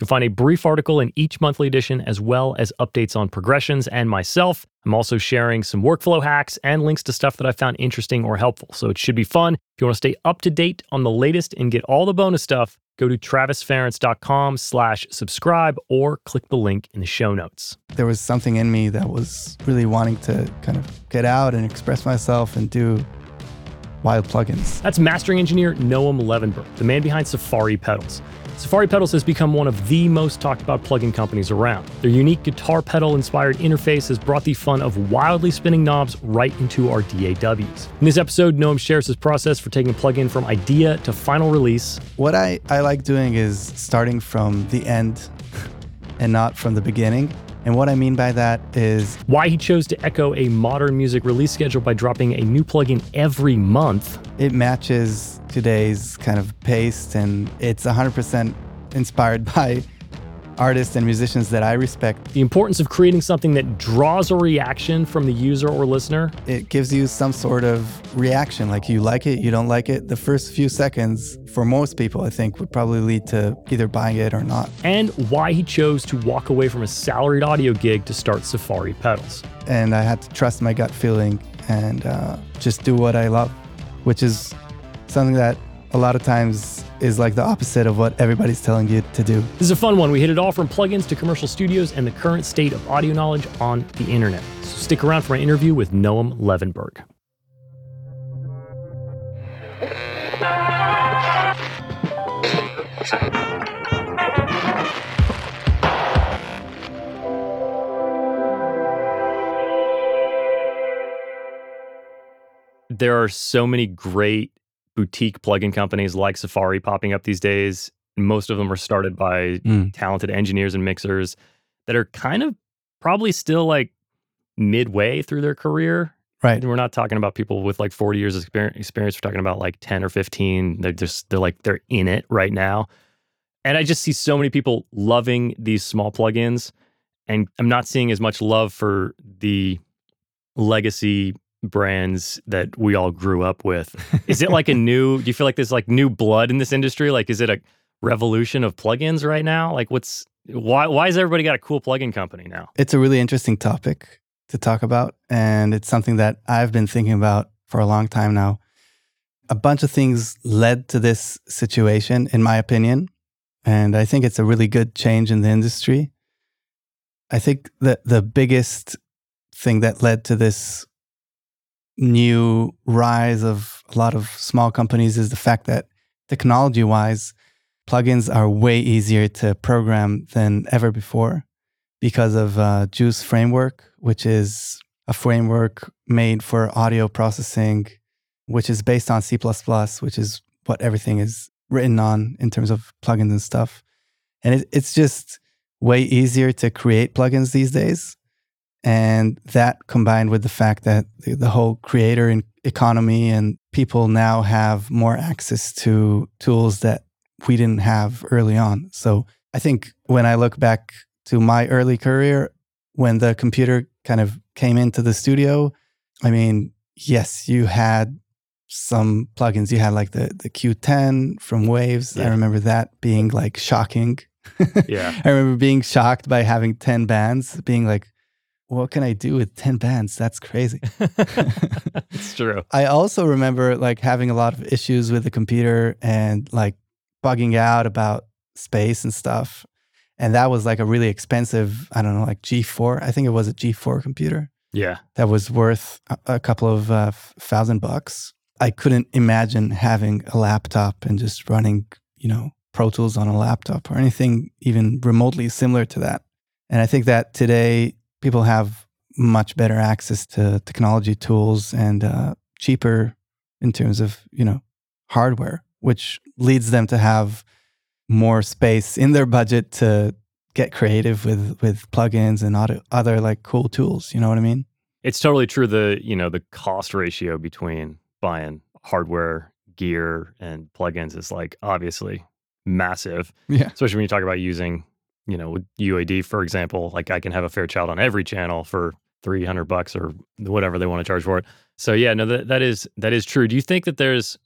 You'll find a brief article in each monthly edition, as well as updates on progressions and myself. I'm also sharing some workflow hacks and links to stuff that I found interesting or helpful. So it should be fun. If you want to stay up to date on the latest and get all the bonus stuff, go to travisference.com slash subscribe or click the link in the show notes. There was something in me that was really wanting to kind of get out and express myself and do wild plugins. That's mastering engineer Noam Levinberg, the man behind Safari Pedals. Safari Pedals has become one of the most talked about plugin companies around. Their unique guitar pedal inspired interface has brought the fun of wildly spinning knobs right into our DAWs. In this episode, Noam shares his process for taking a plugin from idea to final release. What I, I like doing is starting from the end and not from the beginning. And what I mean by that is why he chose to echo a modern music release schedule by dropping a new plugin every month. It matches today's kind of pace and it's 100% inspired by artists and musicians that I respect. The importance of creating something that draws a reaction from the user or listener. It gives you some sort of reaction, like you like it, you don't like it. The first few seconds, for most people, I think, would probably lead to either buying it or not. And why he chose to walk away from a salaried audio gig to start Safari Pedals. And I had to trust my gut feeling and uh, just do what I love, which is something that a lot of times is like the opposite of what everybody's telling you to do. This is a fun one. We hit it all from plugins to commercial studios and the current state of audio knowledge on the internet. So stick around for my interview with Noam Levinberg. There are so many great boutique plugin companies like Safari popping up these days. Most of them are started by mm. talented engineers and mixers that are kind of probably still like midway through their career. Right. We're not talking about people with like 40 years of experience. We're talking about like 10 or 15. They're just, they're like, they're in it right now. And I just see so many people loving these small plugins. And I'm not seeing as much love for the legacy brands that we all grew up with. Is it like a new, do you feel like there's like new blood in this industry? Like, is it a revolution of plugins right now? Like, what's, why, why has everybody got a cool plugin company now? It's a really interesting topic to talk about. And it's something that I've been thinking about for a long time now. A bunch of things led to this situation, in my opinion. And I think it's a really good change in the industry. I think that the biggest thing that led to this new rise of a lot of small companies is the fact that technology wise, plugins are way easier to program than ever before because of uh, JUCE Framework, which is a framework made for audio processing, which is based on C, which is what everything is written on in terms of plugins and stuff. And it, it's just way easier to create plugins these days. And that combined with the fact that the, the whole creator economy and people now have more access to tools that we didn't have early on. So I think when I look back to my early career, when the computer kind of came into the studio, I mean, yes, you had some plugins. You had like the the Q10 from Waves. Yeah. I remember that being like shocking. yeah. I remember being shocked by having 10 bands, being like, what can I do with 10 bands? That's crazy. it's true. I also remember like having a lot of issues with the computer and like bugging out about space and stuff. And that was like a really expensive, I don't know, like G4. I think it was a G4 computer. Yeah. That was worth a, couple of uh, thousand bucks. I couldn't imagine having a laptop and just running, you know, Pro Tools on a laptop or anything even remotely similar to that. And I think that today people have much better access to technology tools and uh, cheaper in terms of you know hardware, which leads them to have more space in their budget to get creative with with plugins and other other like cool tools. You know what I mean? It's totally true. The you know the cost ratio between buying hardware, gear, and plugins is like obviously massive. Yeah. Especially when you talk about using, you know, with UAD for example. Like I can have a Fairchild on every channel for three hundred bucks or whatever they want to charge for it. So yeah, no, that that is that is true. Do you think that there's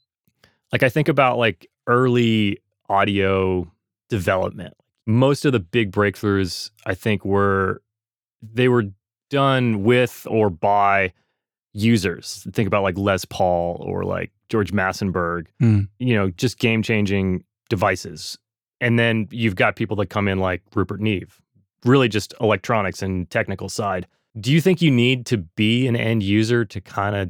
like I think about like early audio development. Most of the big breakthroughs I think were they were done with or by users. Think about like Les Paul or like George Massenburg, Mm. you know, just game changing devices. And then you've got people that come in like Rupert Neve, really just electronics and technical side. Do you think you need to be an end user to kind of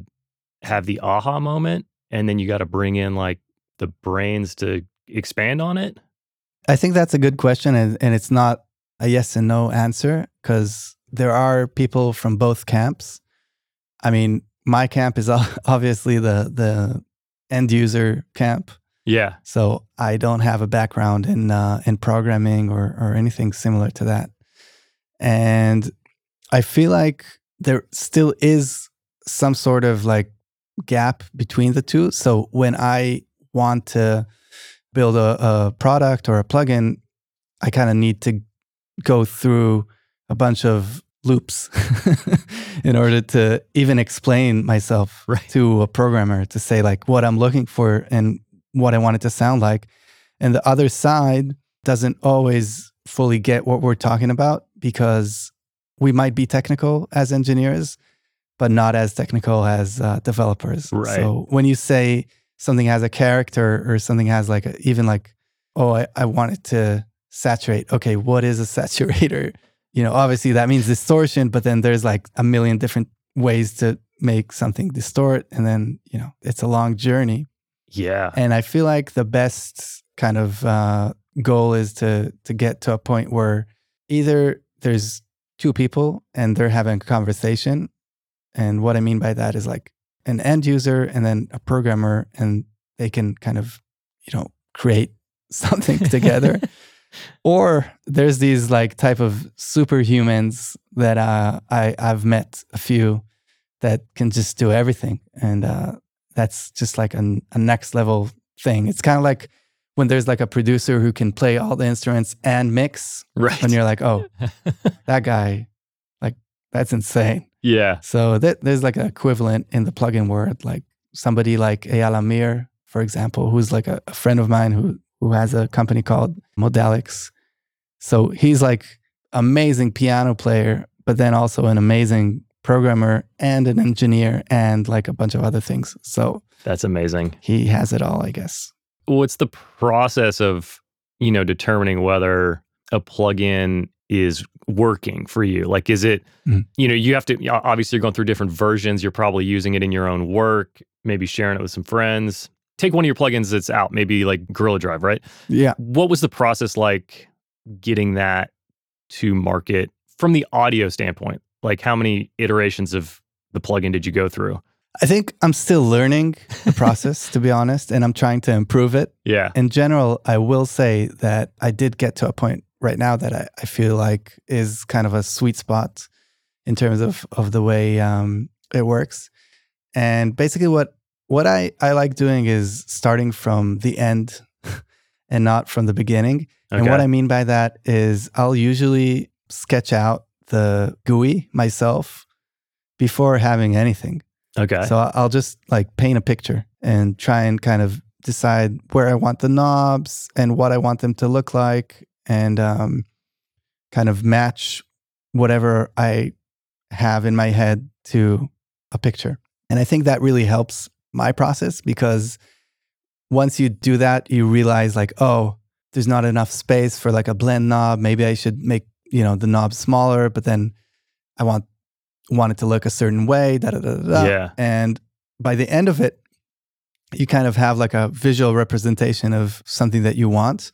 have the aha moment? And then you got to bring in like the brains to expand on it? I think that's a good question, and, and it's not a yes and no answer because there are people from both camps. I mean, my camp is obviously the the end user camp, Yeah. so I don't have a background in uh, in programming or or anything similar to that, and I feel like there still is some sort of like gap between the two. So when I want to build a, a product or a plugin, I kind of need to go through a bunch of loops in order to even explain myself Right. to a programmer to say like what I'm looking for and what I want it to sound like. And the other side doesn't always fully get what we're talking about because we might be technical as engineers, but not as technical as uh, developers. Right. So when you say something has a character or something has like a, even like, oh, I, I want it to saturate. Okay, what is a saturator? You know, obviously that means distortion, but then there's like a million different ways to make something distort. And then, you know, it's a long journey. Yeah. And I feel like the best kind of uh, goal is to to get to a point where either there's two people and they're having a conversation, and what I mean by that is like an end user and then a programmer, and they can kind of you know create something together. or there's these like type of superhumans that uh, I I've met a few that can just do everything, and uh, that's just like a, a next level thing. It's kind of like when there's like a producer who can play all the instruments and mix, right. and you're like, oh, that guy, like that's insane. yeah. So that, there's like an equivalent in the plugin world, like somebody like Eyal Amir, for example, who's like a, a friend of mine who who has a company called Modalics. So he's like amazing piano player, but then also an amazing programmer and an engineer and like a bunch of other things. So That's amazing. he has it all, I guess. What's the process of, you know, determining whether a plugin is working for you? Like, is it, Mhm. you know, you have to, obviously, you're going through different versions. You're probably using it in your own work, maybe sharing it with some friends. Take one of your plugins that's out, maybe like Gorilla Drive, right? Yeah. What was the process like getting that to market from the audio standpoint? Like, how many iterations of the plugin did you go through? I think I'm still learning the process, to be honest, and I'm trying to improve it. Yeah. In general, I will say that I did get to a point right now that I, I feel like is kind of a sweet spot in terms of, of the way um, it works. And basically, what what I, I like doing is starting from the end and not from the beginning. And what I mean by that is I'll usually sketch out the GUI myself before having anything. okay. So I'll just like paint a picture and try and kind of decide where I want the knobs and what I want them to look like and um, kind of match whatever I have in my head to a picture. And I think that really helps my process because once you do that, you realize like, oh, there's not enough space for like a blend knob. Maybe I should make, you know, the knob smaller, but then I want want it to look a certain way. Da, da, da, da. Yeah. And by the end of it, you kind of have like a visual representation of something that you want.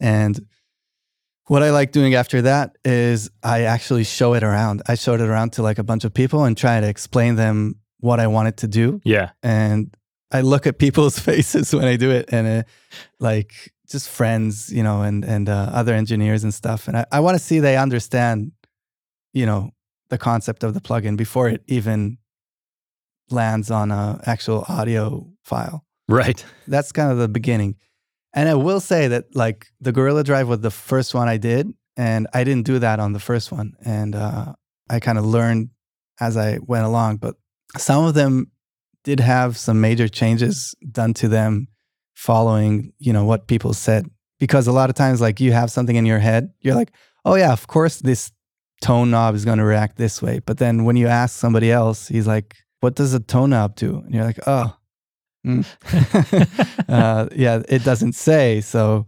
And what I like doing after that is I actually show it around. I showed it around to like a bunch of people and try to explain them what I wanted to do. yeah. And I look at people's faces when I do it, and it, like just friends, you know, and and uh, other engineers and stuff. And I, I want to see they understand, you know, the concept of the plugin before it even lands on a actual audio file. Right. That's kind of the beginning. And I will say that like the Gorilla Drive was the first one I did, and I didn't do that on the first one, and uh, I kind of learned as I went along. But some of them did have some major changes done to them following, you know, what people said. Because a lot of times, like you have something in your head, you're like, oh yeah, of course this tone knob is going to react this way. But then when you ask somebody else, he's like, what does a tone knob do? And you're like, oh, mm. uh, yeah, it doesn't say. So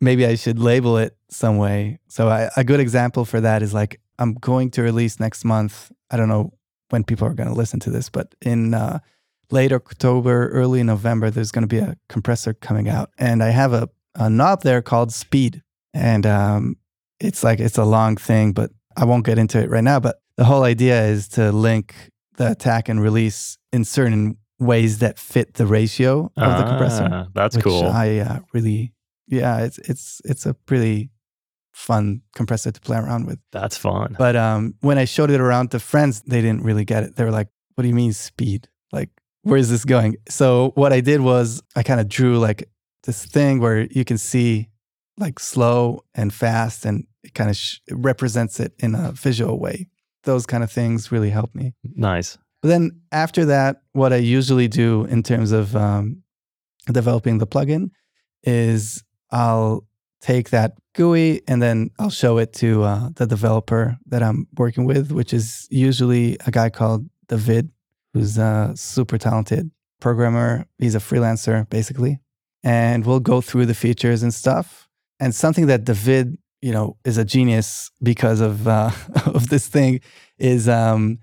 maybe I should label it some way. So I, a good example for that is like, I'm going to release next month. I don't know when people are going to listen to this, but in uh, late October, early November, there's going to be a compressor coming out. And I have a, a knob there called Speed. And um, it's like, it's a long thing, but I won't get into it right now. But the whole idea is to link the attack and release in certain ways that fit the ratio of ah, the compressor. Ah, that's cool. I uh, really, yeah, it's it's it's a pretty fun compressor to play around with. That's fun. But um, when I showed it around to friends, they didn't really get it. They were like, "What do you mean speed? Like, where is this going?" So what I did was I kind of drew like this thing where you can see like slow and fast, and it kind of sh- represents it in a visual way. Those kind of things really help me. Nice. But then after that, what I usually do in terms of um, developing the plugin is I'll take that GUI and then I'll show it to uh, the developer that I'm working with, which is usually a guy called David, who's a super talented programmer. He's a freelancer, basically. And we'll go through the features and stuff. And something that David, you know, is a genius because of uh, of this thing is um,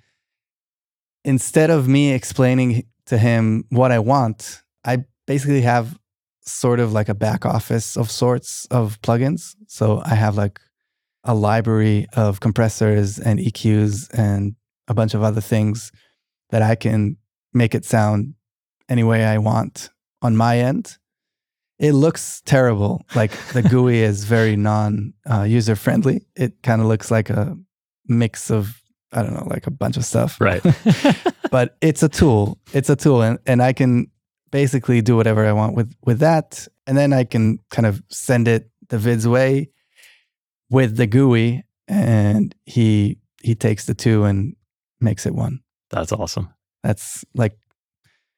instead of me explaining to him what I want, I basically have sort of like a back office of sorts of plugins. So I have like a library of compressors and EQs and a bunch of other things that I can make it sound any way I want on my end. It looks terrible. Like the GUI is very non uh, user friendly. It kind of looks like a mix of, I don't know, like a bunch of stuff. Right. but it's a tool. It's a tool. And, and I can basically do whatever I want with with that, and then I can kind of send it David's way with the GUI, and he he takes the two and makes it one. That's awesome. That's like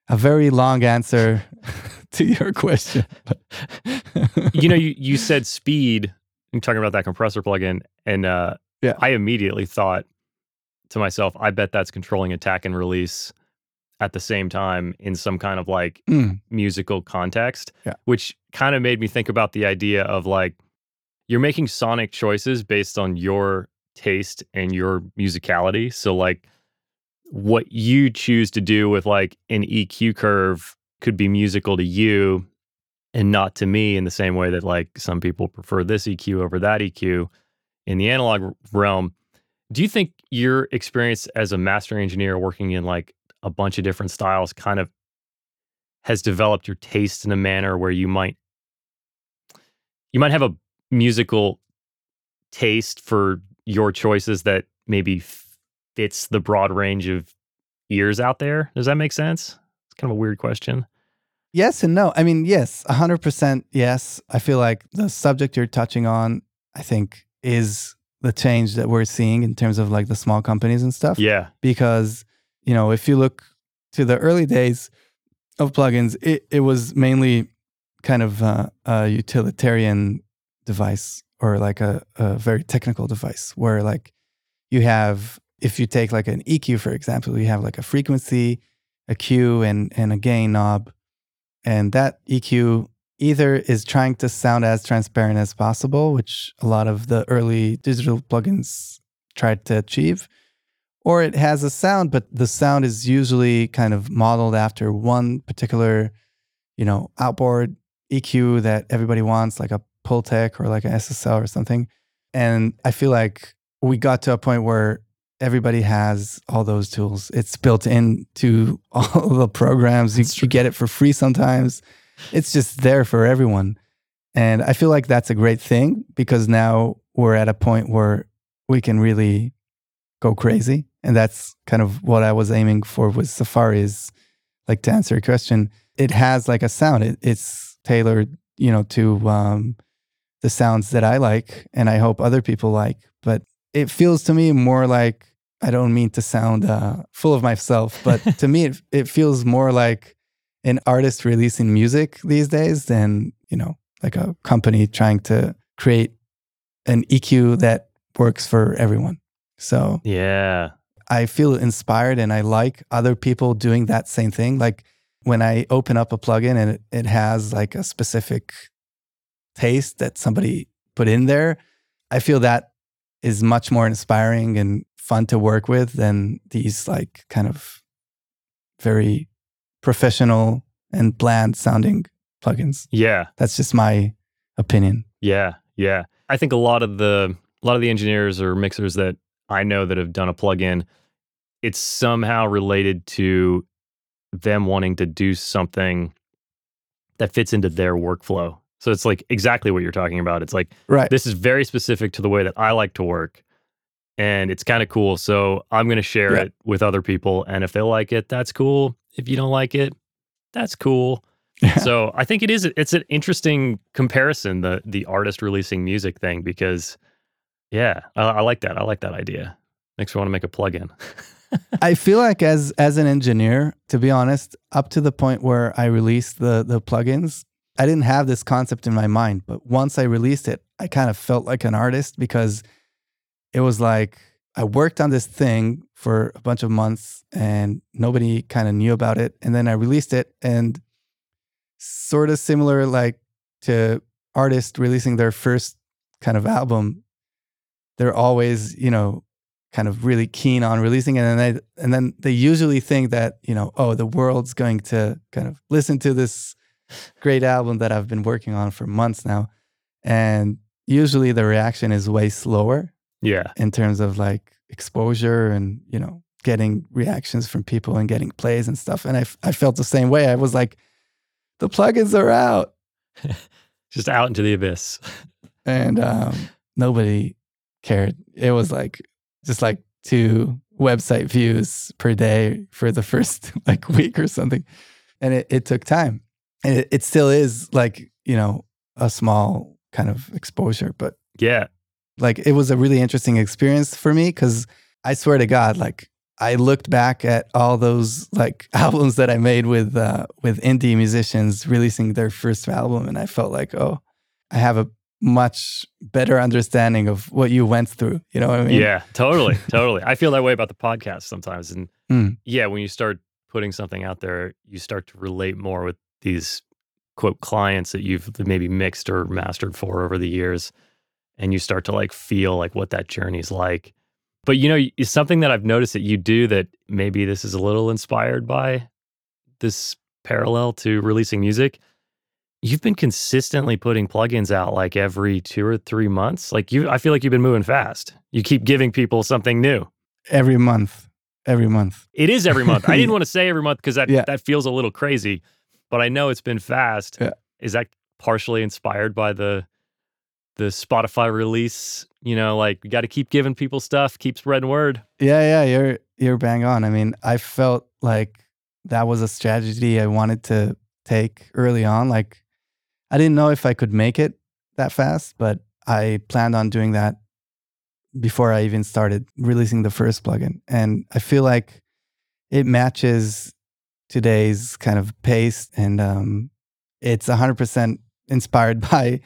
a very long answer to your question. you know, you, you said speed. You're talking about that compressor plugin, and uh, yeah, I immediately thought to myself, I bet that's controlling attack and release at the same time in some kind of like mm. musical context, yeah. which kind of made me think about the idea of like you're making sonic choices based on your taste and your musicality. So like what you choose to do with like an EQ curve could be musical to you and not to me in the same way that like some people prefer this EQ over that EQ in the analog realm. Do you think your experience as a master engineer working in like a bunch of different styles kind of has developed your taste in a manner where you might you might have a musical taste for your choices that maybe fits the broad range of ears out there. Does that make sense? It's kind of a weird question. Yes and no. I mean, yes, 100% yes. I feel like the subject you're touching on, I think, is the change that we're seeing in terms of like the small companies and stuff. Yeah. Because you know, if you look to the early days of plugins, it, it was mainly kind of uh, a utilitarian device or like a, a very technical device where like you have if you take like an EQ for example, you have like a frequency, a Q and and a gain knob. And that EQ either is trying to sound as transparent as possible, which a lot of the early digital plugins tried to achieve, or it has a sound, but the sound is usually kind of modeled after one particular, you know, outboard EQ that everybody wants, like a Pultec or like an SSL or something. And I feel like we got to a point where everybody has all those tools. It's built into all the programs. You, you get it for free sometimes. It's just there for everyone. And I feel like that's a great thing because now we're at a point where we can really go crazy. And that's kind of what I was aiming for with Safari is like to answer your question, it has like a sound. It, it's tailored, you know, to um, the sounds that I like and I hope other people like. But it feels to me more like I don't mean to sound uh, full of myself, but to me, it, it feels more like an artist releasing music these days than, you know, like a company trying to create an EQ that works for everyone. So, yeah, I feel inspired and I like other people doing that same thing. Like when I open up a plugin and it, it has like a specific taste that somebody put in there, I feel that is much more inspiring and fun to work with than these like kind of very professional and bland sounding plugins. Yeah. That's just my opinion. Yeah. Yeah. I think a lot of the a lot of the engineers or mixers that I know that have done a plugin, it's somehow related to them wanting to do something that fits into their workflow. So it's like exactly what you're talking about. It's like Right. this is very specific to the way that I like to work. And it's kind of cool. So I'm going to share Yeah. it with other people. And if they like it, that's cool. If you don't like it, that's cool. so I think it is. It's an interesting comparison the the artist releasing music thing because, yeah, I, I like that. I like that idea. Makes me want to make a plugin. I feel like as as an engineer, to be honest, up to the point where I released the the plugins, I didn't have this concept in my mind. But once I released it, I kind of felt like an artist because it was like I worked on this thing for a bunch of months and nobody kind of knew about it. And then I released it and sort of similar like to artists releasing their first kind of album, they're always, you know, kind of really keen on releasing it. And they and then they usually think that you know oh the world's going to kind of listen to this great album that I've been working on for months now. And usually the reaction is way slower yeah. in terms of like exposure and you know getting reactions from people and getting plays and stuff and I, f- I felt the same way I was like the plugins are out Just out into the abyss. and um, nobody cared. It was like just like two website views per day for the first like week or something, and it, it took time, and it, it still is like you know a small kind of exposure, but Yeah. Like it was a really interesting experience for me because I swear to God, like I looked back at all those like albums that I made with uh, with indie musicians releasing their first album, and I felt like, oh, I have a much better understanding of what you went through. You know what I mean? Yeah, totally, totally. I feel that way about the podcast sometimes, and Mm. yeah, when you start putting something out there, you start to relate more with these quote clients that you've maybe mixed or mastered for over the years, and you start to like feel like what that journey's like. But you know, it's something that I've noticed that you do that maybe this is a little inspired by this parallel to releasing music. You've been consistently putting plugins out like every two or three months. Like you, I feel like you've been moving fast. You keep giving people something new. Every month, every month. It is every month. I didn't want to say every month because that Yeah. that feels a little crazy, but I know it's been fast. Yeah. Is that partially inspired by the the Spotify release? You know, like we got to keep giving people stuff, keep spreading word. Yeah, yeah, you're you're bang on. I mean, I felt like that was a strategy I wanted to take early on. Like I didn't know if I could make it that fast, but I planned on doing that before I even started releasing the first plugin. And I feel like it matches today's kind of pace and um, it's 100% inspired by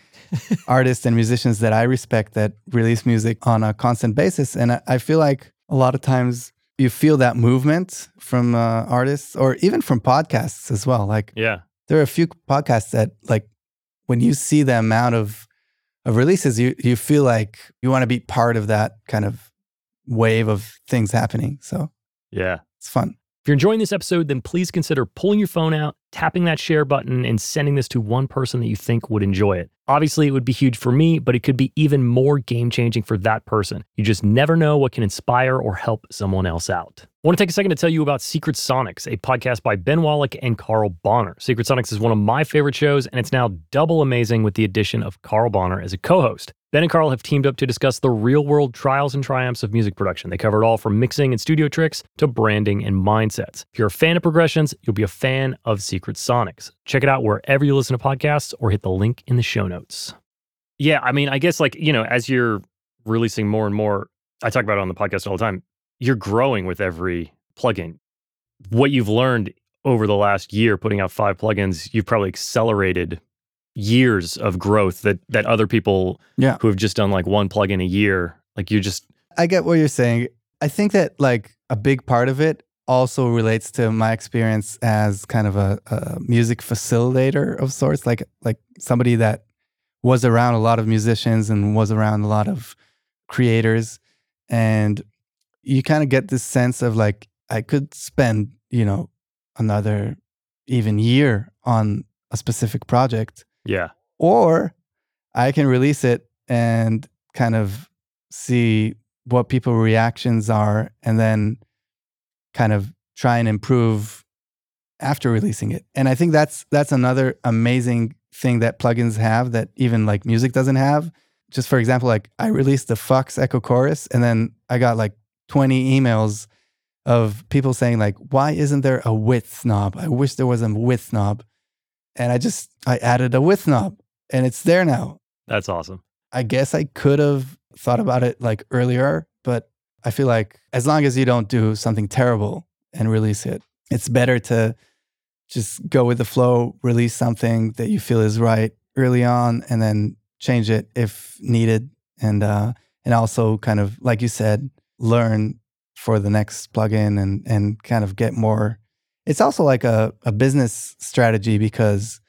artists and musicians that I respect that release music on a constant basis. And I, I feel like a lot of times you feel that movement from uh, artists or even from podcasts as well. Like Yeah. there are a few podcasts that like when you see the amount of of releases, you you feel like you want to be part of that kind of wave of things happening. So Yeah. it's fun. If you're enjoying this episode, then please consider pulling your phone out, tapping that share button, and sending this to one person that you think would enjoy it. Obviously, it would be huge for me, but it could be even more game changing for that person. You just never know what can inspire or help someone else out. I want to take a second to tell you about Secret Sonics, a podcast by Ben Wallach and Carl Bonner. Secret Sonics is one of my favorite shows, and it's now double amazing with the addition of Carl Bonner as a co host. Ben and Carl have teamed up to discuss the real world trials and triumphs of music production. They cover it all from mixing and studio tricks to branding and mindsets. If you're a fan of progressions, you'll be a fan of Secret Sonics. Check it out wherever you listen to podcasts or hit the link in the show notes. Yeah, I mean, I guess like, you know, as you're releasing more and more, I talk about it on the podcast all the time, you're growing with every plugin. What you've learned over the last year putting out five plugins, you've probably accelerated years of growth that that other people Yeah. who have just done like one plugin a year, like you just I get what you're saying. I think that like a big part of it also relates to my experience as kind of a, a music facilitator of sorts, like like somebody that was around a lot of musicians and was around a lot of creators, and you kind of get this sense of like I could spend you know another even year on a specific project yeah. or I can release it and kind of see what people reactions are and then kind of try and improve after releasing it. And I think that's that's another amazing thing that plugins have that even like music doesn't have. Just for example, like I released the Fox Echo Chorus and then I got like 20 emails of people saying like why isn't there a width knob? I wish there was a width knob. And I just I added a width knob and it's there now. That's awesome. I guess I could have thought about it like earlier, but I feel like as long as you don't do something terrible and release it, it's better to just go with the flow, release something that you feel is right early on, and then change it if needed, and uh, and also kind of like you said, learn for the next plugin and and kind of get more. It's also like a, a business strategy because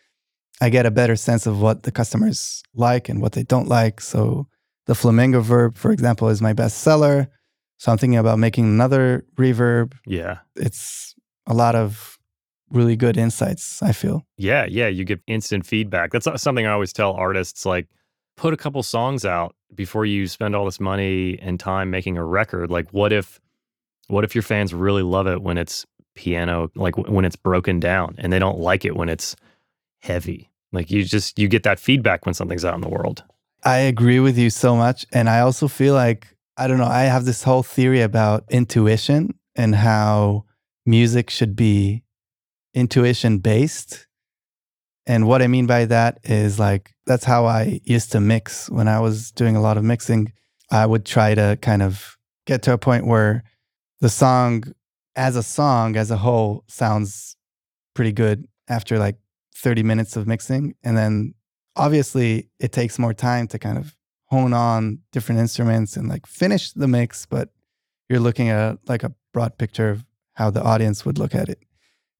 I get a better sense of what the customers like and what they don't like. So the flamingo verb, for example, is my best seller. So I'm thinking about making another reverb. Yeah. It's a lot of really good insights, I feel. Yeah, yeah, you get instant feedback. That's something I always tell artists like put a couple songs out before you spend all this money and time making a record. Like what if what if your fans really love it when it's piano like when it's broken down and they don't like it when it's heavy. Like you just you get that feedback when something's out in the world. I agree with you so much. And I also feel like, I don't know, I have this whole theory about intuition and how music should be intuition based. And what I mean by that is like, that's how I used to mix when I was doing a lot of mixing. I would try to kind of get to a point where the song, as a song, as a whole, sounds pretty good after like 30 minutes of mixing. And then obviously it takes more time to kind of hone on different instruments and like finish the mix, but you're looking at like a broad picture of how the audience would look at it.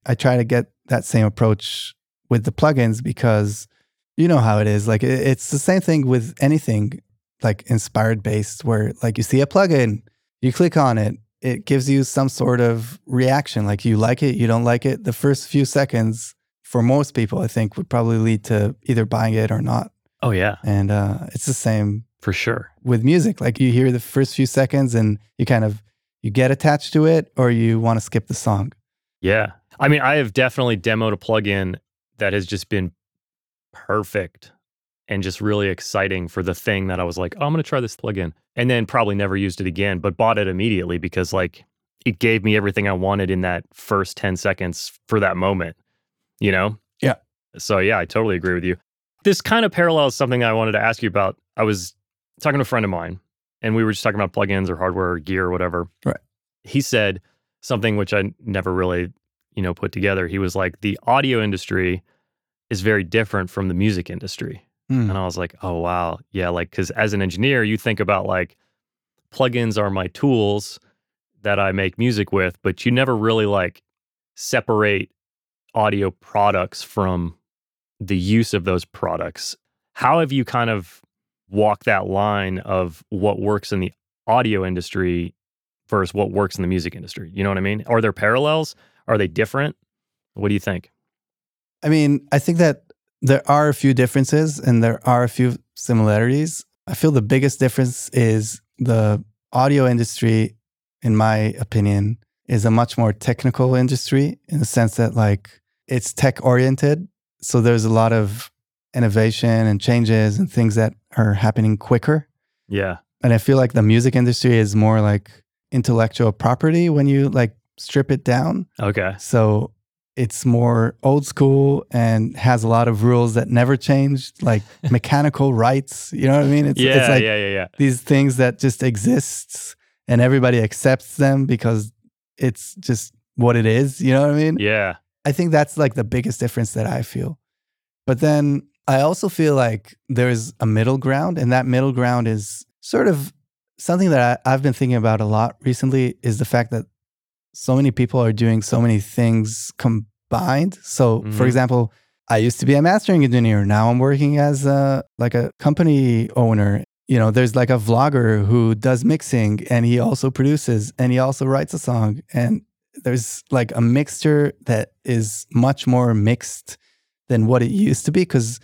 I try to get that same approach with the plugins because you know how it is. Like it's the same thing with anything like inspired based, where like you see a plugin, you click on it, it gives you some sort of reaction. Like you like it, you don't like it. The first few seconds for most people, I think, would probably lead to either buying it or not. Oh yeah, And uh, it's the same for sure. with music. Like you hear the first few seconds and you kind of you get attached to it or you want to skip the song. Yeah. I mean, I have definitely demoed a plugin that has just been perfect and just really exciting for the thing that I was like, oh, I'm going to try this plugin. And then probably never used it again, but bought it immediately because like it gave me everything I wanted in that first 10 seconds for that moment, you know? Yeah. So yeah, I totally agree with you. This kind of parallels something I wanted to ask you about. I was talking to a friend of mine and we were just talking about plugins or hardware or gear or whatever. Right. He said something which I never really you know put together he was like the audio industry is very different from the music industry Hmm. and i was like oh wow yeah like because as an engineer you think about like plugins are my tools that i make music with but you never really like separate audio products from the use of those products how have you kind of walked that line of what works in the audio industry versus what works in the music industry. You know what I mean? Are there parallels? Are they different? What do you think? I mean, I think that there are a few differences and there are a few similarities. I feel the biggest difference is the audio industry, in my opinion, is a much more technical industry in the sense that like it's tech oriented. So there's a lot of innovation and changes and things that are happening quicker. Yeah. And I feel like the music industry is more like intellectual property when you like strip it down. Okay. So it's more old school and has a lot of rules that never changed, like mechanical rights. You know what I mean? It's, yeah, it's like yeah, yeah, yeah. these things that just exists and everybody accepts them because it's just what it is. You know what I mean? Yeah. I think that's like the biggest difference that I feel. But then I also feel like there's a middle ground, and that middle ground is sort of something that I, I've been thinking about a lot recently is the fact that so many people are doing so many things combined. So, for Mhm. example, I used to be a mastering engineer. Now I'm working as a, like a company owner. You know, there's like a vlogger who does mixing and he also produces and he also writes a song. And there's like a mixture that is much more mixed than what it used to be. Cause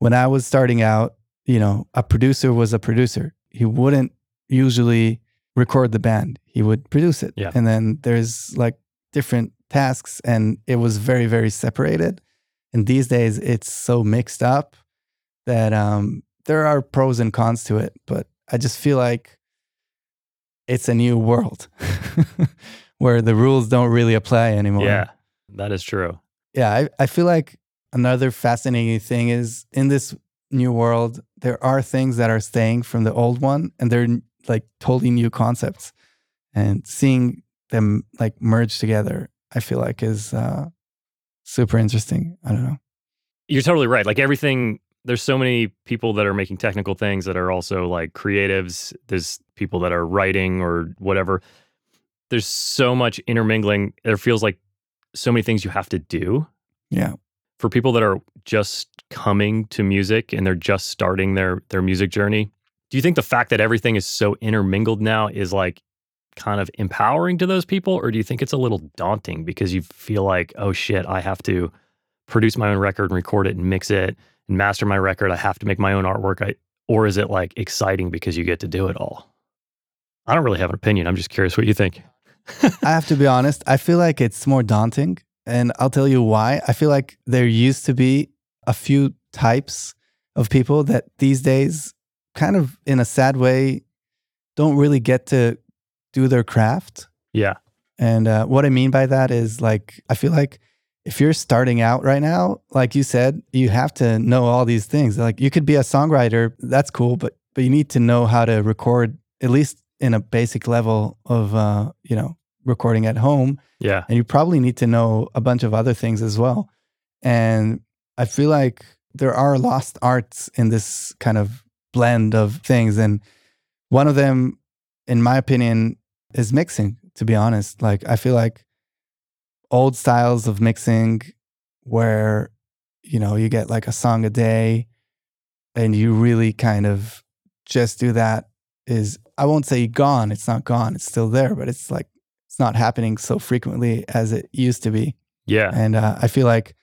when I was starting out, you know, a producer was a producer. He wouldn't usually record the band, he would produce it. Yeah. And then there's like different tasks and it was very, very separated. And these days it's so mixed up that um, there are pros and cons to it. But I just feel like it's a new world where the rules don't really apply anymore. Yeah. That is true. Yeah. I, I feel like another fascinating thing is in this new world, there are things that are staying from the old one and they're like totally new concepts. And seeing them like merge together, I feel like is uh, super interesting. I don't know. You're totally right. Like everything, there's so many people that are making technical things that are also like creatives. There's people that are writing or whatever. There's so much intermingling. There feels like so many things you have to do Yeah. for people that are just coming to music and they're just starting their their music journey. Do you think the fact that everything is so intermingled now is like kind of empowering to those people or do you think it's a little daunting because you feel like oh shit, I have to produce my own record and record it and mix it and master my record. I have to make my own artwork. I, or is it like exciting because you get to do it all? I don't really have an opinion. I'm just curious what you think. I have to be honest. I feel like it's more daunting. And I'll tell you why. I feel like there used to be a few types of people that these days, kind of in a sad way, don't really get to do their craft. Yeah. And uh, what I mean by that is like, I feel like if you're starting out right now, like you said, you have to know all these things. Like you could be a songwriter, that's cool, but but you need to know how to record at least in a basic level of uh, you know, recording at home. Yeah. And you probably need to know a bunch of other things as well. And I feel like there are lost arts in this kind of blend of things. And one of them, in my opinion, is mixing, to be honest. Like I feel like old styles of mixing where, you know, you get like a song a day and you really kind of just do that is I won't say gone. It's not gone. It's still there, but it's like it's not happening so frequently as it used to be. Yeah. And uh, I feel like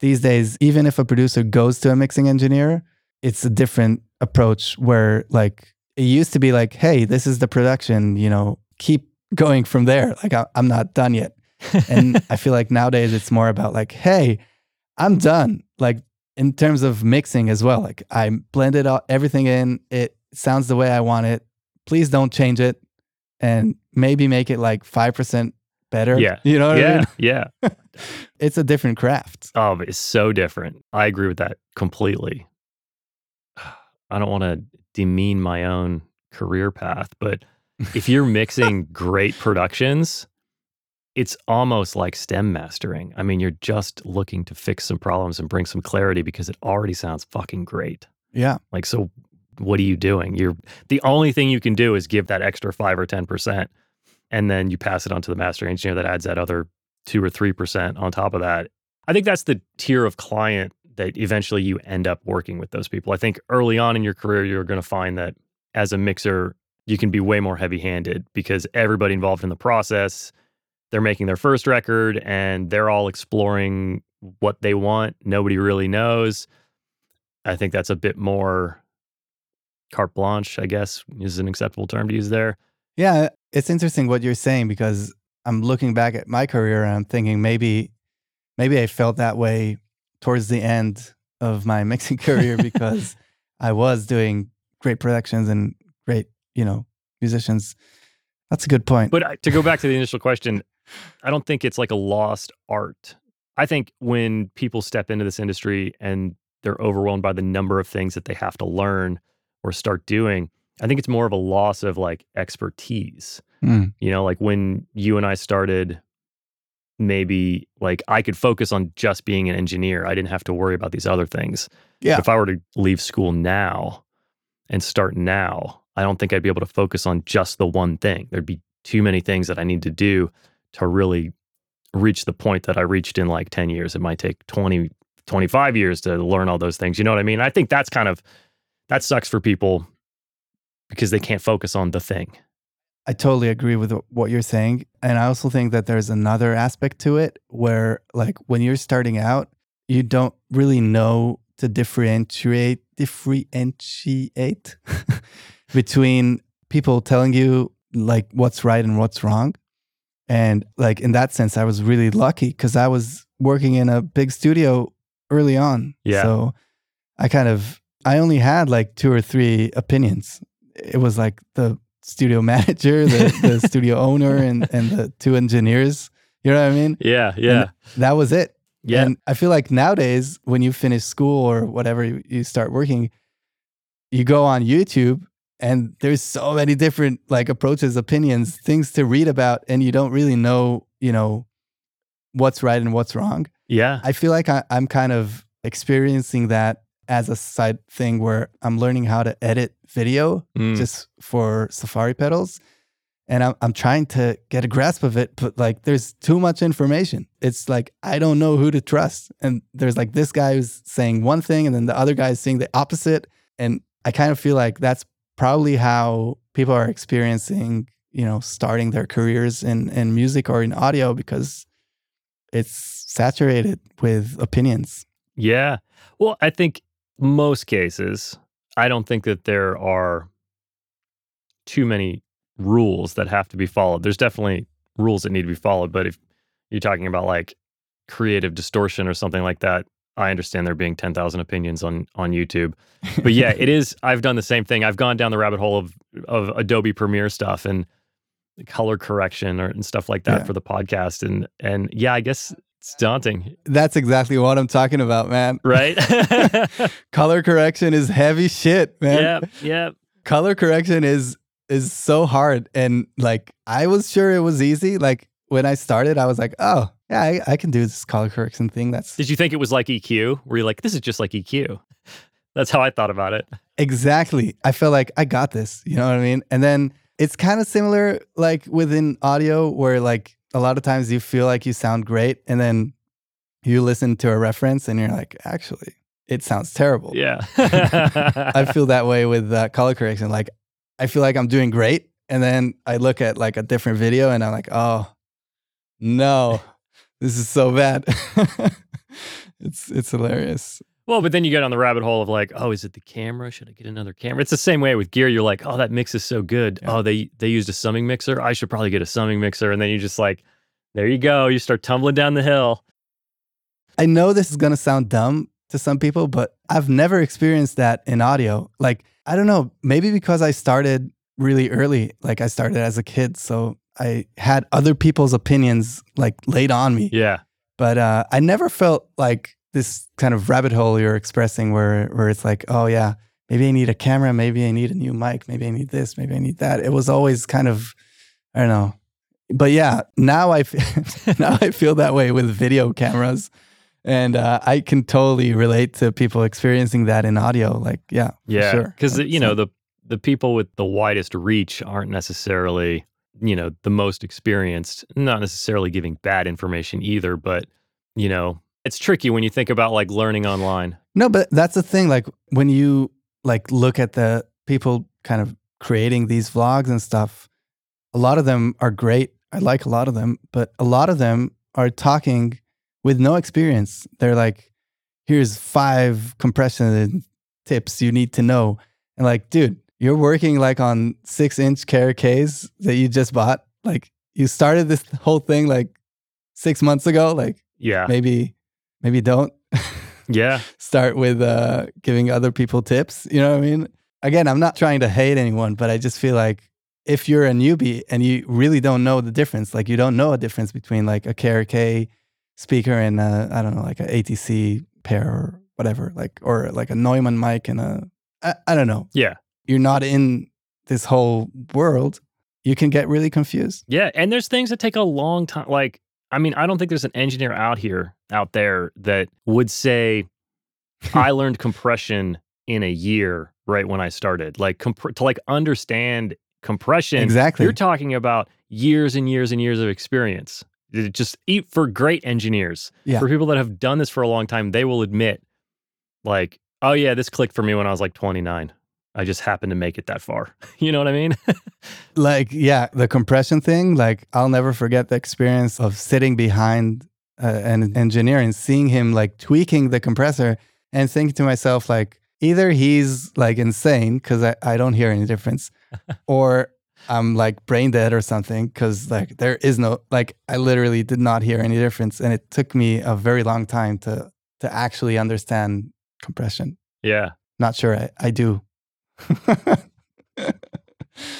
these days, even if a producer goes to a mixing engineer, it's a different approach where like it used to be like, hey, this is the production, you know, keep going from there. Like I, I'm not done yet. And I feel like nowadays it's more about like, hey, I'm done. Like in terms of mixing as well. Like I blended all, everything in. It sounds the way I want it. Please don't change it, and maybe make it like five percent better. Yeah. you know what I yeah. mean. Yeah. It's a different craft. Oh, it's so different. I agree with that completely. I don't want to demean my own career path, but if you're mixing great productions, it's almost like stem mastering. I mean, you're just looking to fix some problems and bring some clarity because it already sounds fucking great. Yeah, Like, so what are you doing? You're the only thing you can do is give that extra five or 10%, and then you pass it on to the master engineer that adds that other two or 3% on top of that. I think that's the tier of client that eventually you end up working with those people. I think early on in your career, you're going to find that as a mixer you can be way more heavy handed because everybody involved in the process, they're making their first record and they're all exploring what they want. Nobody really knows. I think that's a bit more carte blanche, I guess is an acceptable term to use there. Yeah, it's interesting what you're saying because I'm looking back at my career and I'm thinking maybe maybe I felt that way towards the end of my mixing career because I was doing great productions and great, you know, musicians. That's a good point. But to go back to the initial question, I don't think it's like a lost art. I think when people step into this industry and they're overwhelmed by the number of things that they have to learn or start doing, I think it's more of a loss of like expertise. Mm. You know, like when you and I started, maybe like I could focus on just being an engineer. I didn't have to worry about these other things. Yeah. If I were to leave school now and start now, I don't think I'd be able to focus on just the one thing. There'd be too many things that I need to do to really reach the point that I reached in like 10 years. It might take 20, 25 years to learn all those things. You know what I mean? I think that's kind of, that sucks for people because they can't focus on the thing. I totally agree with what you're saying. And I also think that there's another aspect to it where, like, when you're starting out, you don't really know to differentiate differentiate between people telling you like what's right and what's wrong. And like in that sense, I was really lucky because I was working in a big studio early on. Yeah. So I kind of I only had like two or three opinions. It was like the studio manager, the, the studio owner, and and the two engineers. You know what I mean? Yeah. Yeah. And that was it. yeah. And I feel like nowadays, when you finish school or whatever, you, you start working, you go on YouTube and there's so many different like approaches, opinions, things to read about, and you don't really know, you know, what's right and what's wrong. yeah. I feel like I, I'm kind of experiencing that as a side thing where I'm learning how to edit video Mm. just for Safari pedals. And I'm, I'm trying to get a grasp of it, but like there's too much information. It's like I don't know who to trust. And there's like this guy who's saying one thing and then the other guy is saying the opposite. And I kind of feel like that's probably how people are experiencing, you know, starting their careers in, in music or in audio because it's saturated with opinions. Yeah. Well, I think most cases, I don't think that there are too many rules that have to be followed. There's definitely rules that need to be followed, but if you're talking about like creative distortion or something like that, I understand there being 10,000 opinions on on YouTube. But yeah, it is I've done the same thing. I've gone down the rabbit hole of of Adobe Premiere stuff and color correction or and stuff like that Yeah. for the podcast and and yeah, I guess it's daunting, That's exactly what I'm talking about, man. right? Color correction is heavy shit, man. yeah, yeah. Color correction is is so hard. And like I was sure it was easy. Like when I started, I was like, oh, yeah, I, I can do this color correction thing. That's Did you think it was like EQ? Were you like, this is just like EQ? That's how I thought about it. Exactly. I felt like I got this. You know what I mean? And then it's kind of similar like within audio where like a lot of times you feel like you sound great and then you listen to a reference and you're like, actually, it sounds terrible. Yeah. I feel that way with uh, color correction. Like I feel like I'm doing great and then I look at like a different video and I'm like, "Oh, no. This is so bad." it's it's hilarious. Well, but then you get on the rabbit hole of like, oh, is it the camera? Should I get another camera? It's the same way with gear. You're like, oh, that mix is so good. Yeah. Oh, they they used a summing mixer. I should probably get a summing mixer. And then you just like, there you go. You start tumbling down the hill. I know this is going to sound dumb to some people, but I've never experienced that in audio. Like, I don't know, maybe because I started really early, like I started as a kid, so I had other people's opinions like laid on me. Yeah. But uh, I never felt like this kind of rabbit hole you're expressing where where it's like, oh yeah, maybe I need a camera, maybe I need a new mic, maybe I need this, maybe I need that. It was always kind of, I don't know. But yeah, now I f- now I feel that way with video cameras, and uh, I can totally relate to people experiencing that in audio. Like, yeah, Yeah. sure. Because, you know, the, the people with the widest reach aren't necessarily, you know, the most experienced, not necessarily giving bad information either. But, you know, it's tricky when you think about like learning online. No, but that's the thing. Like when you like look at the people kind of creating these vlogs and stuff, a lot of them are great. I like a lot of them, but a lot of them are talking with no experience. They're like, here's five compression tips you need to know. And like, dude, you're working like on six inch KRKs that you just bought. Like you started this whole thing like six months ago. Like Yeah. maybe, maybe don't Yeah. start with uh, giving other people tips. You know what I mean? Again, I'm not trying to hate anyone, but I just feel like if you're a newbie and you really don't know the difference, like you don't know a difference between like a KRK speaker and I I don't know, like a ATC pair or whatever, like or like a Neumann mic and a I, I don't know. Yeah. You're not in this whole world. You can get really confused. Yeah. And there's things that take a long time. Like, I mean, I don't think there's an engineer out here, out there that would say, I learned compression in a year right when I started. Like, comp- to like understand compression, Exactly. you're talking about years and years and years of experience. It just eat for great engineers. Yeah. For people that have done this for a long time, they will admit, like, oh, yeah, this clicked for me when I was like 29. I just happened to make it that far. you know what I mean? like yeah the compression thing like i'll never forget the experience of sitting behind uh, an engineer and seeing him like tweaking the compressor and thinking to myself like either he's like insane because I, I don't hear any difference or i'm like brain dead or something because like there is no like i literally did not hear any difference and it took me a very long time to to actually understand compression yeah. not sure i, I do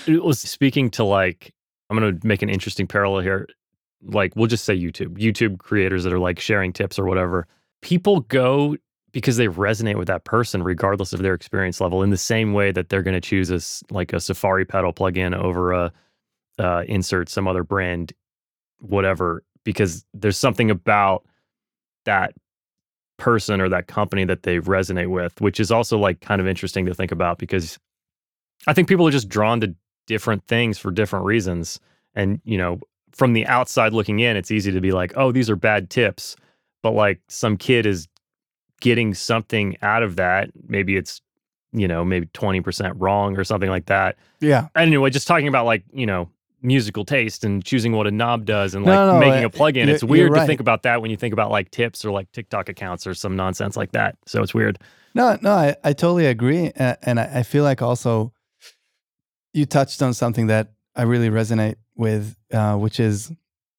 it was speaking to like i'm going to make an interesting parallel here. Like we'll just say youtube youtube creators that are like sharing tips or whatever. People go because they resonate with that person regardless of their experience level in the same way that they're going to choose a like a safari pedal plugin over a uh, insert some other brand whatever because there's something about that person or that company that they resonate with which is also like kind of interesting to think about because I think people are just drawn to different things for different reasons. And, you know, from the outside looking in, it's easy to be like, oh, these are bad tips. But like some kid is getting something out of that. Maybe it's, you know, maybe 20% wrong or something like that. yeah Anyway, just talking about like, you know, musical taste and choosing what a knob does and like no, making uh, a plugin. It's weird to think about that when you think about like tips or like TikTok accounts or some nonsense like that. So it's weird. No, no, I, I totally agree. Uh, and I, I feel like also you touched on something that I really resonate with, uh, which is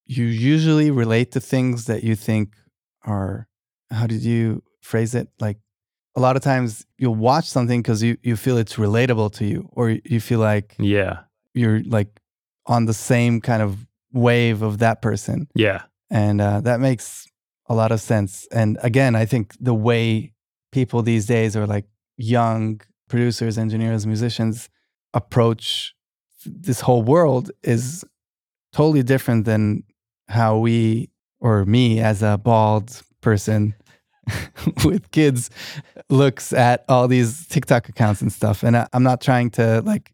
you usually relate to things that you think are, how did you phrase it? Like a lot of times you'll watch something because you, you feel it's relatable to you, or you feel like Yeah. you're like on the same kind of wave of that person Yeah. and uh, that makes a lot of sense. And again, I think the way people these days are like young producers, engineers, musicians approach this whole world is totally different than how we or me as a bald person with kids looks at all these TikTok accounts and stuff. And I, I'm not trying to like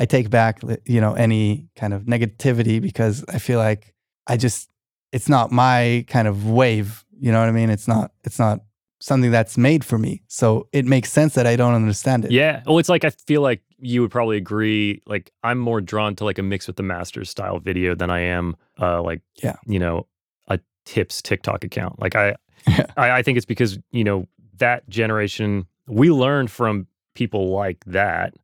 I take back you know any kind of negativity because I feel like I just it's not my kind of wave. You know what I mean? It's not it's not something that's made for me. So it makes sense that I don't understand it. Yeah. Well, it's like I feel like you would probably agree. Like I'm more drawn to like a mix with the masters style video than I am uh like Yeah. you know a tips TikTok account. Like I Yeah. I, I think it's because you know that generation we learned from people like that,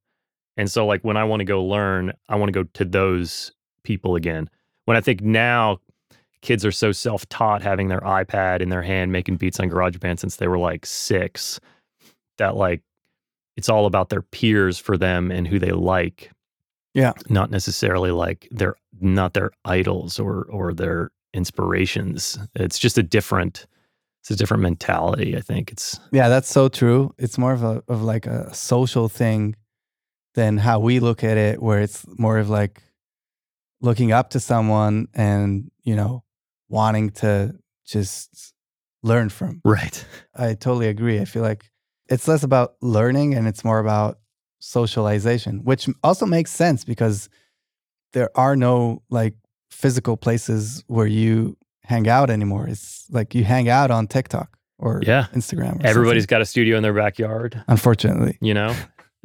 and so like when I want to go learn, I want to go to those people again. When I think now kids are so self-taught having their iPad in their hand making beats on GarageBand since they were like 6 that like it's all about their peers for them and who they like. Yeah. Not necessarily like they're not their idols or or their inspirations. It's just a different it's a different mentality, I think. It's Yeah, that's so true. It's more of a of like a social thing than how we look at it, where it's more of like looking up to someone and, you know, wanting to just learn from. right. I totally agree. I feel like it's less about learning and it's more about socialization, which also makes sense because there are no like physical places where you hang out anymore. It's like you hang out on TikTok or Yeah. Instagram. Or Everybody's something, got a studio in their backyard, unfortunately. you know?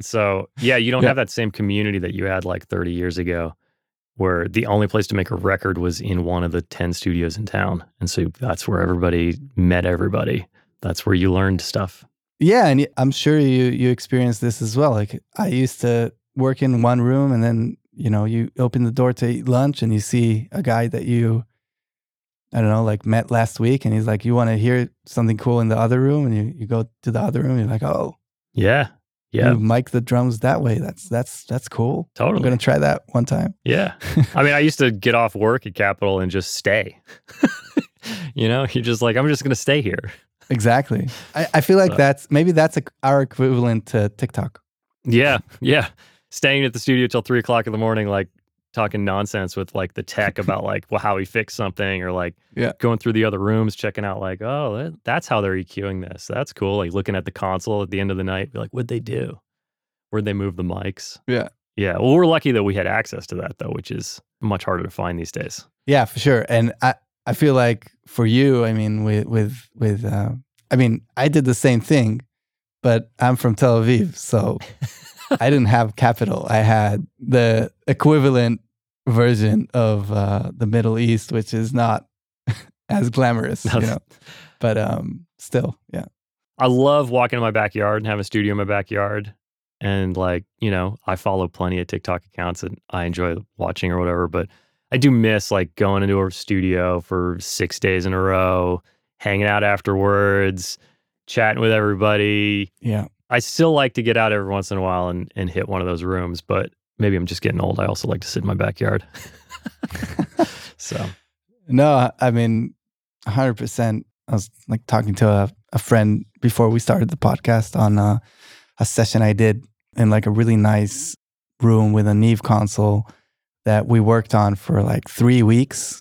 So yeah, you don't Yeah. have that same community that you had like 30 years ago, where the only place to make a record was in one of the 10 studios in town, and so that's where everybody met everybody. That's where you learned stuff. Yeah, and I'm sure you you experienced this as well. Like I used to work in one room, and then you know you open the door to eat lunch, and you see a guy that you, I don't know, like met last week, and he's like, "You want to hear something cool in the other room?" And you you go to the other room, and you're like, "Oh, Yeah, yeah, you mic the drums that way. That's that's that's cool. Totally. I'm gonna try that one time." Yeah. I mean, I used to get off work at Capitol and just stay. you know, you're just like, I'm just going to stay here. Exactly. I, I feel like So- that's maybe that's a, our equivalent to TikTok. Yeah. Yeah. Staying at the studio till three o'clock in the morning, like talking nonsense with like the tech about like well, how he fixed something or like Yeah. going through the other rooms, checking out like, oh, that, that's how they're EQing this. That's cool. Like looking at the console at the end of the night, be like, what'd they do? Where'd they move the mics? Yeah. Yeah. Well, we're lucky that we had access to that though, which is much harder to find these days. Yeah, for sure. And I, I feel like for you, I mean, with with with, uh, I mean, I did the same thing, but I'm from Tel Aviv, so I didn't have Capitol. I had the equivalent version of uh, the Middle East, which is not as glamorous, you know. But um, still, yeah, I love walking in my backyard and having a studio in my backyard. And like, you know, I follow plenty of TikTok accounts that I enjoy watching or whatever, but I do miss like going into a studio for six days in a row, hanging out afterwards, chatting with everybody. yeah. I still like to get out every once in a while and, and hit one of those rooms, but maybe I'm just getting old. I also like to sit in my backyard. so, No, I- mean, 100%. I was like talking to a, a friend before we started the podcast on uh, a session I did in like a really nice room with a Neve console that we worked on for like three weeks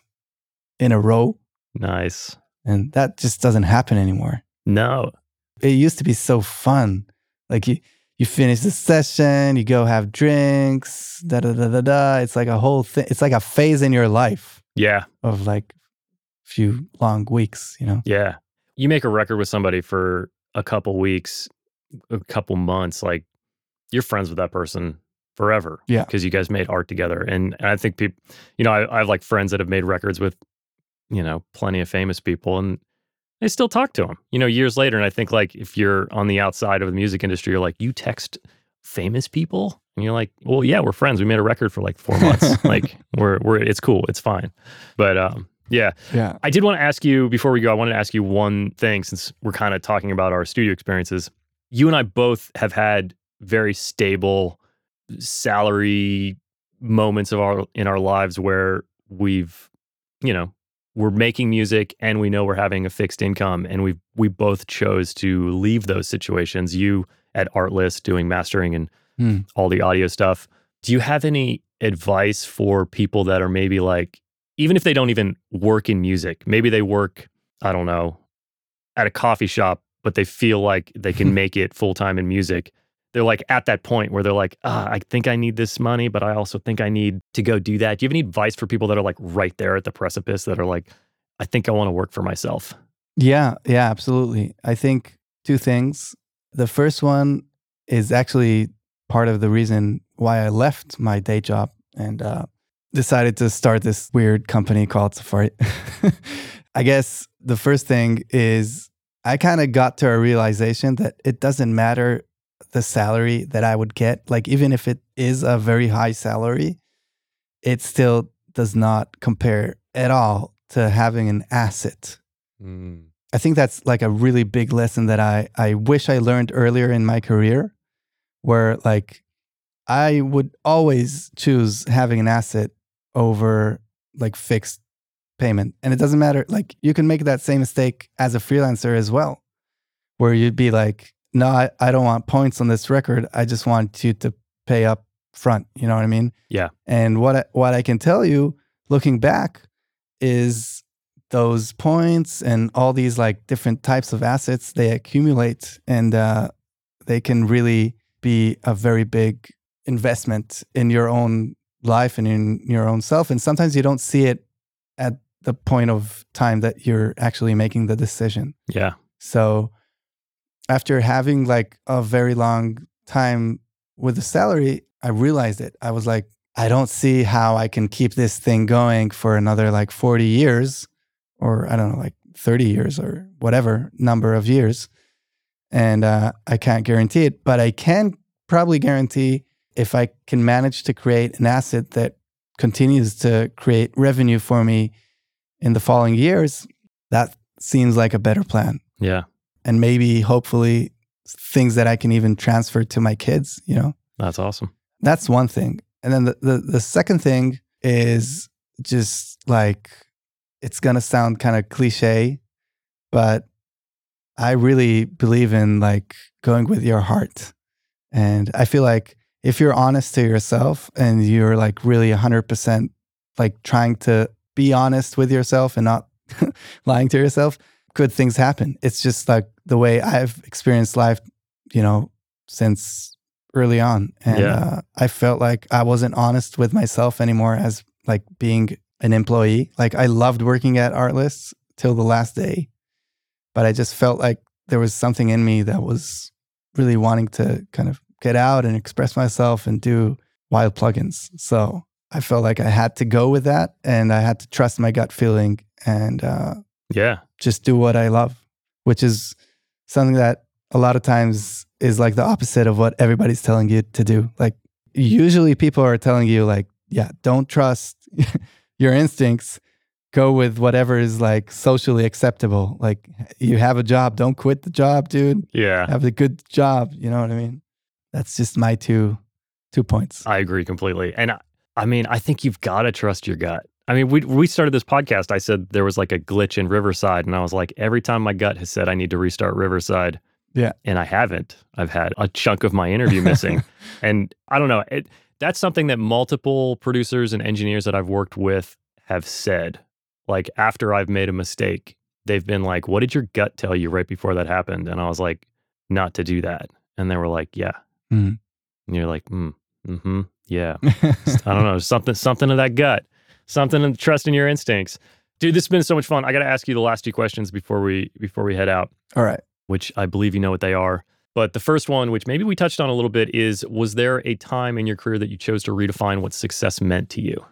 in a row. nice. And that just doesn't happen anymore. No. It used to be so fun. Like you, you finish the session, you go have drinks, da da da da da. It's like a whole thing. It's like a phase in your life Yeah. of like few long weeks, you know? Yeah. You make a record with somebody for a couple weeks, a couple months, like you're friends with that person forever. Yeah. Because you guys made art together. And, and I think people, you know, I, I have like friends that have made records with, you know, plenty of famous people and they still talk to him, you know, years later. And I think like if you're on the outside of the music industry, you're like, you text famous people and you're like, well, yeah, we're friends. We made a record for like four months. like we're, we're, it's cool. It's fine. But, um, yeah, Yeah. I did want to ask you before we go, I wanted to ask you one thing since we're kind of talking about our studio experiences. You and I both have had very stable salary moments of our in our lives where we've, you know, we're making music and we know we're having a fixed income and we we both chose to leave those situations. You at Artlist doing mastering and Hmm. all the audio stuff. Do you have any advice for people that are maybe like even if they don't even work in music, maybe they work, I don't know, at a coffee shop, but they feel like they can make it full time in music. They're like at that point where they're like, ah, I think I need this money, but I also think I need to go do that. Do you have any advice for people that are like right there at the precipice that are like, I think I want to work for myself? Yeah, yeah, absolutely. I think two things. The first one is actually part of the reason why I left my day job and uh, decided to start this weird company called Safari. I guess the first thing is I kind of got to a realization that it doesn't matter the salary that I would get. Like, even if it is a very high salary, it still does not compare at all to having an asset mm. I think that's like a really big lesson that I I wish I learned earlier in my career, where like I would always choose having an asset over like fixed payment. And it doesn't matter, like you can make that same mistake as a freelancer as well, where you'd be like, no, I, I don't want points on this record. I just want you to pay up front. You know what I mean? Yeah. And what I, what I can tell you looking back is those points and all these like different types of assets they accumulate and uh, they can really be a very big investment in your own life and in your own self and sometimes you don't see it at the point of time that you're actually making the decision Yeah. so after having like a very long time with the salary, I realized it. I was like, I don't see how I can keep this thing going for another like 40 years or I don't know, like 30 years or whatever number of years. And uh, I can't guarantee it, but I can probably guarantee if I can manage to create an asset that continues to create revenue for me in the following years, that seems like a better plan. Yeah. And maybe, hopefully, things that I can even transfer to my kids, you know? That's awesome. That's one thing. And then the, the, the second thing is just like, it's going to sound kind of cliche, but I really believe in like going with your heart. And I feel like if you're honest to yourself and you're like really 100% like trying to be honest with yourself and not lying to yourself, good things happen. It's just like the way I've experienced life, you know, since early on. And Yeah. uh, I felt like I wasn't honest with myself anymore as like being an employee. Like I loved working at Artlist till the last day, but I just felt like there was something in me that was really wanting to kind of get out and express myself and do wild plugins. So I felt like I had to go with that and I had to trust my gut feeling and uh, Yeah. just do what I love, which is something that a lot of times is like the opposite of what everybody's telling you to do. Like usually people are telling you like, yeah, don't trust your instincts. Go with whatever is like socially acceptable. Like you have a job, don't quit the job, dude. Yeah. Have a good job. You know what I mean? That's just my two two points. I agree completely. And I, I mean, I think you've got to trust your gut. I mean, we we started this podcast. I said there was like a glitch in Riverside, and I was like, every time my gut has said I need to restart Riverside, Yeah. and I haven't. I've had a chunk of my interview missing, and I don't know. It, that's something that multiple producers and engineers that I've worked with have said. Like after I've made a mistake, they've been like, "What did your gut tell you right before that happened?" And I was like, "Not to do that." And they were like, "Yeah." Mhm. And you're like, "Hmm, mm-hmm, yeah." I don't know, something something of that gut, something and trust in your instincts. Dude, this has been so much fun. I got to ask you the last two questions before we before we head out, All right. which I believe you know what they are. But the first one, which maybe we touched on a little bit, is was there a time in your career that you chose to redefine what success meant to you?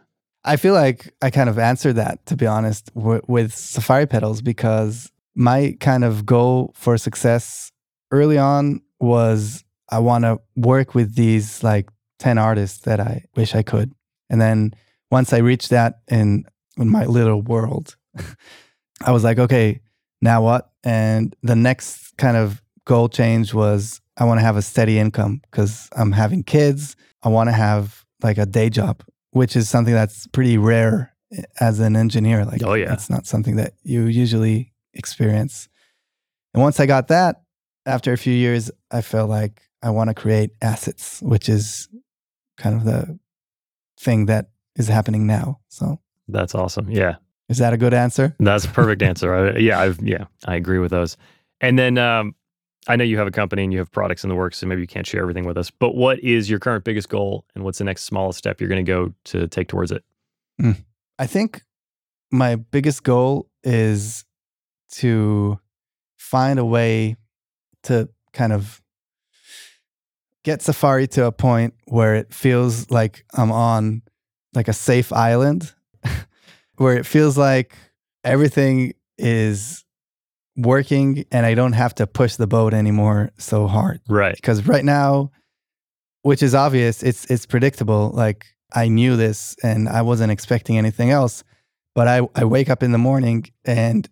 I feel like I kind of answered that, to be honest, w- with Safari Pedals because my kind of goal for success early on was I want to work with these like 10 artists that I wish I could. And then once I reached that in, in my little world, I was like, okay, now what? And the next kind of goal change was I want to have a steady income because I'm having kids. I want to have like a day job which is something that's pretty rare eh, as an engineer. Like, Oh, yeah. it's not something that you usually experience. And once I got that, after a few years, I felt like I want to create assets, which is kind of the thing that is happening now. So, That's awesome. Yeah, is that a good answer? that's a perfect answer. I, yeah, I've, yeah, I agree with those. And then um, I know you have a company and you have products in the works, so maybe you can't share everything with us. But what is your current biggest goal, and what's the next smallest step you're going to go to take towards it? I think my biggest goal is to find a way to kind of get Safari to a point where it feels like I'm on like a safe island, where it feels like everything is working and I don't have to push the boat anymore so hard. Right. because right now which is obvious it's it's predictable. Like i knew this and i wasn't expecting anything else but i i wake up in the morning and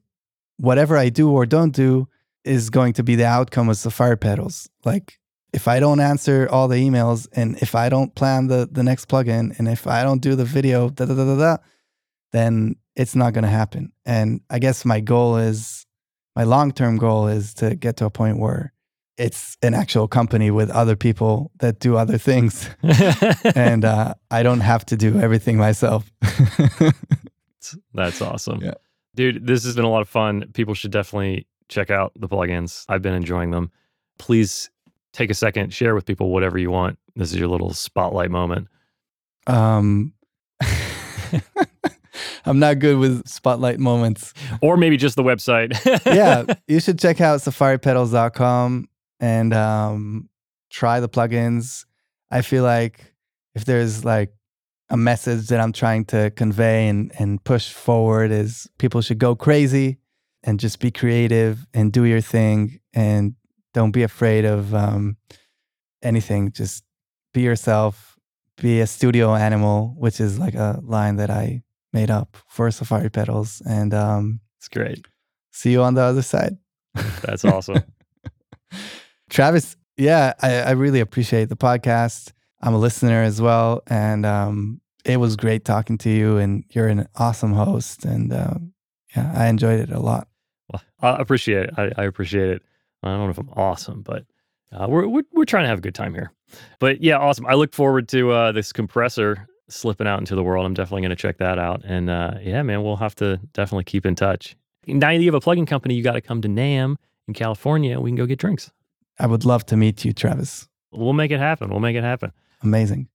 whatever i do or don't do is going to be the outcome of Safari Pedals like if i don't answer all the emails and if i don't plan the the next plugin and if i don't do the video da da da da, da then it's not going to happen and i guess my goal is my long-term goal is to get to a point where it's an actual company with other people that do other things and uh, i don't have to do everything myself That's awesome. Yeah. Dude, this has been a lot of fun. People should definitely check out the plugins. I've been enjoying them. Please take a second, share with people whatever you want. This is your little spotlight moment. um, i'm not good with spotlight moments Or maybe just the website. yeah you should check out safaripedals.com and um, try the plugins I feel like if there's like a message that I'm trying to convey and, and push forward is people should go crazy and just be creative and do your thing and don't be afraid of um, anything. Just be yourself, be a studio animal, which is like a line that I made up for Safari Pedals. And um, it's great. See you on the other side. That's awesome. Travis, yeah, I, I really appreciate the podcast. I'm a listener as well, and um, it was great talking to you. And you're an awesome host, and um, yeah, I enjoyed it a lot. Well, I appreciate it. I, I appreciate it. I don't know if I'm awesome, but uh, we're, we're we're trying to have a good time here. But yeah, awesome. I look forward to uh, this compressor slipping out into the world. I'm definitely going to check that out. And uh, yeah, man, we'll have to definitely keep in touch. Now that you have a plugin company, you got to come to NAMM in California. We can go get drinks. I would love to meet you, Travis. We'll make it happen. We'll make it happen. Amazing.